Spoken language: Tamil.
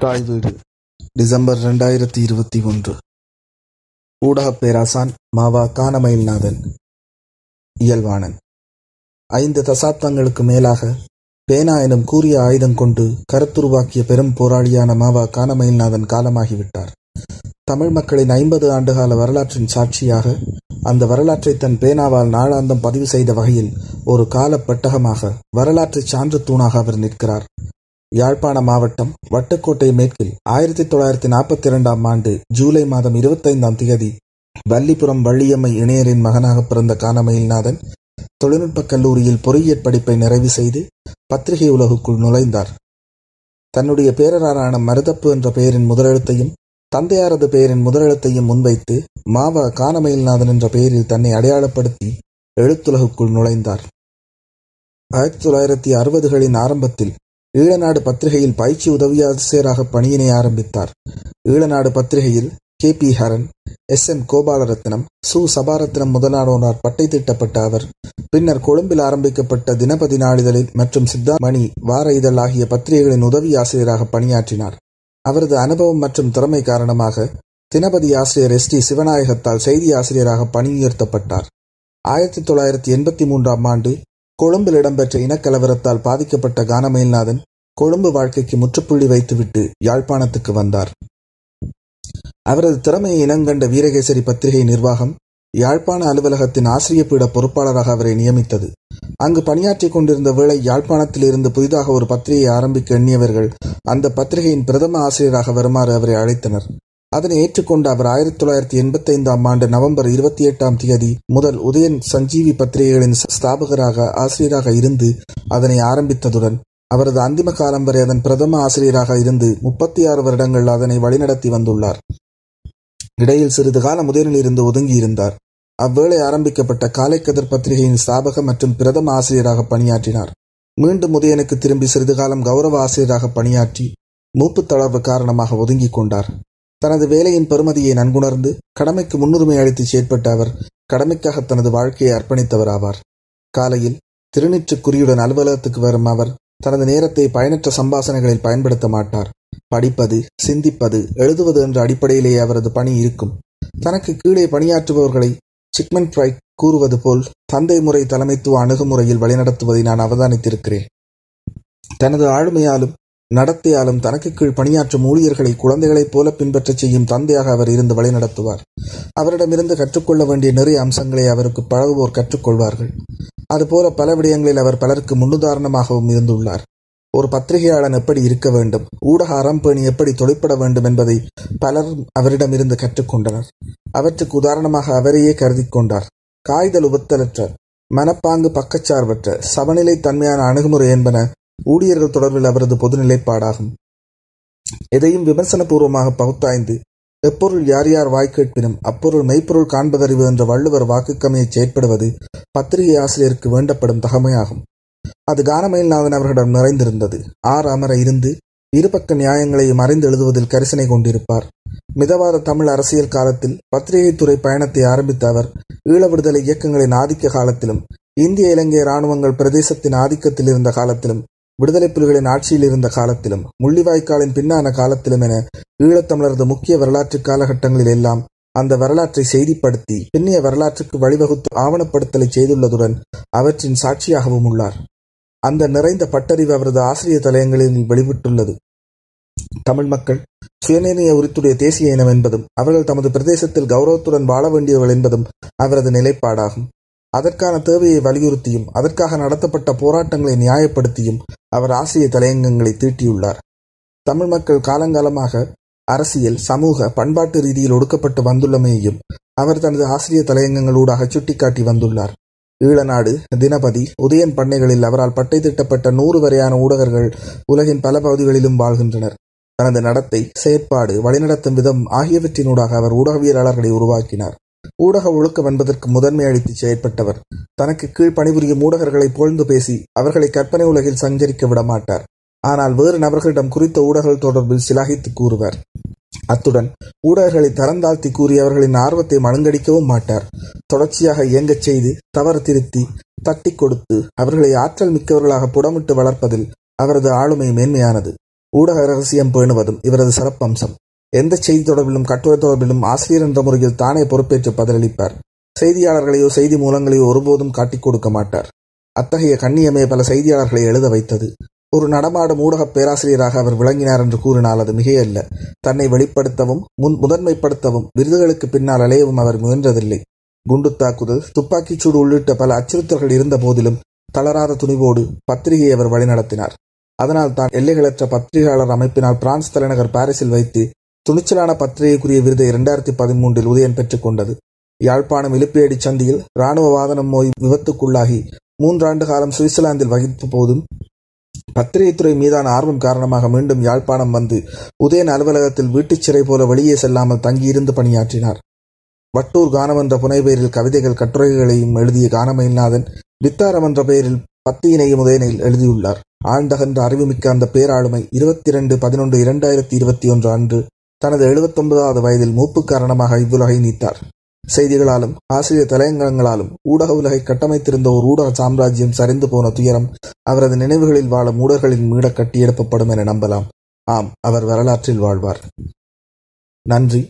தாய் வீடு டிசம்பர் ரெண்டாயிரத்தி இருபத்தி ஒன்று. ஊடகப் பேராசான் மாவா கானமயில்நாதன் இயல்வாணன் ஐந்து தசாப்தங்களுக்கு மேலாக பேனா எனும் கூறிய ஆயுதம் கொண்டு கருத்துருவாக்கிய பெரும் போராளியான மாவா கானமயில்நாதன் காலமாகிவிட்டார். தமிழ் மக்களின் ஐம்பது ஆண்டுகால வரலாற்றின் சாட்சியாக அந்த வரலாற்றை தன் பேனாவால் நாளாந்தம் பதிவு செய்த வகையில் ஒரு காலப்பட்டகமாக வரலாற்று சான்று தூணாக அவர் நிற்கிறார். யாழ்ப்பாண மாவட்டம் வட்டுக்கோட்டை மேற்கில் ஆயிரத்தி தொள்ளாயிரத்தி நாற்பத்தி இரண்டாம் ஆண்டு ஜூலை மாதம் இருபத்தைந்தாம் தேதி வல்லிபுரம் வள்ளியம்மை இணையரின் மகனாக பிறந்த கானமயில்நாதன் தொழில்நுட்பக் கல்லூரியில் பொறியியற் படிப்பை நிறைவு செய்து பத்திரிகை உலகுக்குள் நுழைந்தார். தன்னுடைய பேரரான மருதப்பு என்ற பெயரின் முதலெழுத்தையும் தந்தையாரது பெயரின் முதலெழுத்தையும் முன்வைத்து மாவா கானமயில்நாதன் என்ற பெயரில் தன்னை அடையாளப்படுத்தி எழுத்துலகுக்குள் நுழைந்தார். ஆயிரத்தி தொள்ளாயிரத்தி அறுபதுகளின் ஆரம்பத்தில் ஈழநாடு பத்திரிகையில் பயிற்சி உதவியாசிரியராக பணியினை ஆரம்பித்தார். ஈழநாடு பத்திரிகையில் K P Haran S M Gopalaratnam சு சபாரத்னம் முதலானோரால் பட்டை தீட்டப்பட்ட அவர் பின்னர் கொழும்பில் ஆரம்பிக்கப்பட்ட தினபதி நாளிதழில் மற்றும் சித்தாமணி வார இதழ் ஆகிய பத்திரிகைகளின் உதவி ஆசிரியராக பணியாற்றினார். அவரது அனுபவம் மற்றும் திறமை காரணமாக தினபதி ஆசிரியர் எஸ் டி சிவநாயகத்தால் செய்தி ஆசிரியராக பணியுயர்த்தப்பட்டார். ஆயிரத்தி தொள்ளாயிரத்தி எண்பத்தி மூன்றாம் ஆண்டு கொழும்பில் இடம்பெற்ற இனக்கலவரத்தால் பாதிக்கப்பட்ட கானமயில்நாதன் கொழும்பு வாழ்க்கைக்கு முற்றுப்புள்ளி வைத்துவிட்டு யாழ்ப்பாணத்துக்கு வந்தார். அவரது திறமையை இனங்கண்ட வீரகேசரி பத்திரிகை நிர்வாகம் யாழ்ப்பாண அலுவலகத்தின் ஆசிரிய பீட பொறுப்பாளராக அவரை நியமித்தது. அங்கு பணியாற்றிக் கொண்டிருந்த வேளை யாழ்ப்பாணத்தில் இருந்து புதிதாக ஒரு பத்திரிகையை ஆரம்பிக்க எண்ணியவர்கள் அந்த பத்திரிகையின் பிரதம ஆசிரியராக வருமாறு அவரை அழைத்தனர். அதனை ஏற்றுக்கொண்ட அவர் ஆயிரத்தி தொள்ளாயிரத்தி எண்பத்தி ஐந்தாம் ஆண்டு நவம்பர் இருபத்தி எட்டாம் தேதி முதல் உதயன் சஞ்சீவி பத்திரிகைகளின் ஸ்தாபகராக ஆசிரியராக இருந்து அதனை ஆரம்பித்ததுடன் அவரது அந்திம காலம் வரை அதன் பிரதம ஆசிரியராக இருந்து முப்பத்தி ஆறு வருடங்கள் அதனை வழிநடத்தி வந்துள்ளார். இடையில் சிறிது காலம் உதயனில் இருந்து ஒதுங்கியிருந்தார். அவ்வேளை ஆரம்பிக்கப்பட்ட காலைக்கதிர் பத்திரிகையின் ஸ்தாபக மற்றும் பிரதம ஆசிரியராக பணியாற்றினார். மீண்டும் உதயனுக்கு திரும்பி சிறிது காலம் கௌரவ ஆசிரியராக பணியாற்றி மூப்பு தளர்வு காரணமாக ஒதுங்கிக் கொண்டார். தனது வேலையின் பெருமதியை நன்குணர்ந்து கடமைக்கு முன்னுரிமை அளித்து செயற்பட்ட அவர் கடமைக்காக தனது வாழ்க்கையை அர்ப்பணித்தவர் ஆவார் காலையில் திருநீற்றுக்குறியுடன் அலுவலகத்துக்கு வரும் அவர் தனது நேரத்தை பயனற்ற சம்பாசனைகளில் பயன்படுத்த மாட்டார். படிப்பது சிந்திப்பது எழுதுவது என்ற அடிப்படையிலேயே அவரது பணி இருக்கும். தனக்கு கீழே பணியாற்றுபவர்களை சிக்மன் ஃப்ரைட் கூறுவது போல் தந்தை முறை தலைமைத்துவ அணுகுமுறையில் வழிநடத்துவதை நான் அவதானித்திருக்கிறேன். தனது ஆளுமையாலும் நடத்தையாலும் தனக்கு கீழ் பணியாற்றும் ஊழியர்களை குழந்தைகளைப் போல பின்பற்றச் செய்யும் தந்தையாக அவர் இருந்து வழிநடத்துவார். அவரிடமிருந்து கற்றுக்கொள்ள வேண்டிய நிறைய அம்சங்களை அவருக்கு பழகுவோர் கற்றுக்கொள்வார்கள். அதுபோல பல விடயங்களில் அவர் பலருக்கு முன்னுதாரணமாகவும் இருந்துள்ளார். ஒரு பத்திரிகையாளன் எப்படி இருக்க வேண்டும்? ஊடக அறம்பேணி எப்படி தொழிற்பட வேண்டும் என்பதை பலரும் அவரிடமிருந்து கற்றுக்கொண்டனர். அவற்றுக்கு உதாரணமாக அவரையே கருதி கொண்டார். காய்தல் உபத்தலற்ற மனப்பாங்கு பக்கச்சார்பற்ற சமநிலை தன்மையான அணுகுமுறை என்பன ஊழியர்கள் தொடர்பில் அவரது பொது நிலைப்பாடாகும். எதையும் விமர்சனபூர்வமாக பகுத்தாய்ந்து எப்பொருள் யார் யார் வாய் கேட்பினும் அப்பொருள் மெய்ப்பொருள் காண்பதறிவு என்ற வள்ளுவர் வாக்குக்கமையை செயற்படுவது பத்திரிகை ஆசிரியருக்கு வேண்டப்படும் தகமையாகும். அது கானமயில்நாதன் அவர்களிடம் நிறைந்திருந்தது. ஆறு அமர இருந்து இருபக்க நியாயங்களையும் அறிந்து எழுதுவதில் கரிசனை கொண்டிருப்பார். மிதவாத தமிழ் அரசியல் காலத்தில் பத்திரிகைத்துறை பயணத்தை ஆரம்பித்த அவர் ஈழ விடுதலை இயக்கங்களின் ஆதிக்க காலத்திலும் இந்திய இலங்கை இராணுவங்கள் பிரதேசத்தின் ஆதிக்கத்தில் இருந்த காலத்திலும் விடுதலை புலிகளின் ஆட்சியில் இருந்த காலத்திலும் முள்ளிவாய்க்காலின் பின்னான காலத்திலும் என ஈழத்தமிழரது முக்கிய வரலாற்று காலகட்டங்களில் எல்லாம் அந்த வரலாற்றை செய்திப்படுத்தி பின்னிய வரலாற்றுக்கு வழிவகுத்து ஆவணப்படுத்தலை செய்துள்ளதுடன் அவற்றின் சாட்சியாகவும் உள்ளார். அந்த நிறைந்த பட்டறிவு அவரது ஆசிரிய தலையங்களில் வெளிவிட்டுள்ளது தமிழ் மக்கள் சுயநிர்ணய உரித்துடைய தேசிய இனம் என்பதும் அவர்கள் தமது பிரதேசத்தில் கௌரவத்துடன் வாழ வேண்டியவர்கள் என்பதும் அவரது நிலைப்பாடாகும். அதற்கான தேவையை வலியுறுத்தியும் அதற்காக நடத்தப்பட்ட போராட்டங்களை நியாயப்படுத்தியும் அவர் ஆசிரிய தலையங்கங்களை தீட்டியுள்ளார். தமிழ் மக்கள் காலங்காலமாக அரசியல் சமூக பண்பாட்டு ரீதியில் ஒடுக்கப்பட்டு வந்துள்ளமையையும் அவர் தனது ஆசிரிய தலையங்கங்களூடாக சுட்டிக்காட்டி வந்துள்ளார். ஈழநாடு தினபதி உதயன் பண்ணைகளில் அவரால் பட்டை திட்டப்பட்ட நூறு வரையான ஊடகர்கள் உலகின் பல பகுதிகளிலும் வாழ்கின்றனர். தனது நடத்தை செயற்பாடு வழிநடத்தும் விதம் ஆகியவற்றினூடாக அவர் ஊடகவியலாளர்களை உருவாக்கினார். ஊடக ஒழுக்கம் என்பதற்கு முதன்மை அளித்து செயற்பட்டவர். தனக்கு கீழ் பணிபுரியும் ஊடகர்களை புகழ்ந்து பேசி அவர்களை கற்பனை உலகில் சஞ்சரிக்க விடமாட்டார். ஆனால் வேறு நபர்களிடம் குறித்த ஊடகங்கள் தொடர்பில் சிலாகித்து கூறுவர். அத்துடன் ஊடகர்களை தரந்தாழ்த்தி கூறி அவர்களின் ஆர்வத்தை மழுங்கடிக்கவும் மாட்டார். தொடர்ச்சியாக இயங்கச் செய்து தவறு திருத்தி தட்டி கொடுத்து அவர்களை ஆற்றல் மிக்கவர்களாக புடமிட்டு வளர்ப்பதில் அவரது ஆளுமை மேன்மையானது. ஊடக ரகசியம் பேணுவதும் இவரது சிறப்பம்சம். எந்த செய்தி தொடர்பிலும் கட்டுரை தொடர்பிலும் ஆசிரியர் என்ற முறையில் தானே பொறுப்பேற்று பதிலளிப்பார். செய்தியாளர்களையோ செய்தி மூலங்களையோ ஒருபோதும் காட்டிக் கொடுக்க மாட்டார். அத்தகைய கண்ணியமே பல செய்தியாளர்களை எழுத வைத்தது. ஒரு நடமாடும் ஊடக பேராசிரியராக அவர் விளங்கினார் என்று கூறினால் அது மிகையல்ல. தன்னை வெளிப்படுத்தவும் முன் முதன்மைப்படுத்தவும் விருதுகளுக்கு பின்னால் அலையவும் அவர் முயன்றதில்லை. குண்டு தாக்குதல் துப்பாக்கிச்சூடு உள்ளிட்ட பல அச்சுறுத்தல்கள் இருந்த போதிலும் தளராத துணிவோடு பத்திரிகையை அவர் வழிநடத்தினார். அதனால் தான் எல்லைகளற்ற பத்திரிகையாளர் அமைப்பினால் பிரான்ஸ் தலைநகர் பாரிஸில் வைத்து துணிச்சலான பத்திரிகைக்குரிய விருதை இரண்டாயிரத்தி பதிமூன்றில் உதயன் பெற்றுக் கொண்டது. யாழ்ப்பாணம் இலுப்பேடி சந்தியில் இராணுவ வாதனம் நோய் விபத்துக்குள்ளாகி மூன்றாண்டு காலம் சுவிட்சர்லாந்தில் வகித்த போதும் பத்திரிகைத்துறை மீதான ஆர்வம் காரணமாக மீண்டும் யாழ்ப்பாணம் வந்து உதயன் அலுவலகத்தில் வீட்டுச் சிறை போல வெளியே செல்லாமல் தங்கியிருந்து பணியாற்றினார். வட்டூர் கானம் என்ற புனைபெயரில் கவிதைகள் கட்டுரைகளையும் எழுதிய கானமயில்நாதன் வித்தாரம் என்ற பெயரில் பத்தியினையும் உதயனில் எழுதியுள்ளார். ஆழ்ந்தகன்ற அறிவுமிக்க அந்த பேராளுமை இருபத்தி இரண்டு பதினொன்று இரண்டாயிரத்தி இருபத்தி ஒன்று அன்று தனது எழுபத்தொன்பதாவது வயதில் மூப்பு காரணமாக இவ்வுலகை நீத்தார் செய்திகளாலும் ஆசிரியர் தலையங்கங்களாலும் ஊடக உலகை கட்டமைத்திருந்த ஒரு ஊடக சாம்ராஜ்யம் சரிந்து போன துயரம் அவரது நினைவுகளில் வாழும் ஊடர்களின் மீட கட்டியெழுப்பப்படும் என நம்பலாம். ஆம் அவர் வரலாற்றில் வாழ்வார். நன்றி.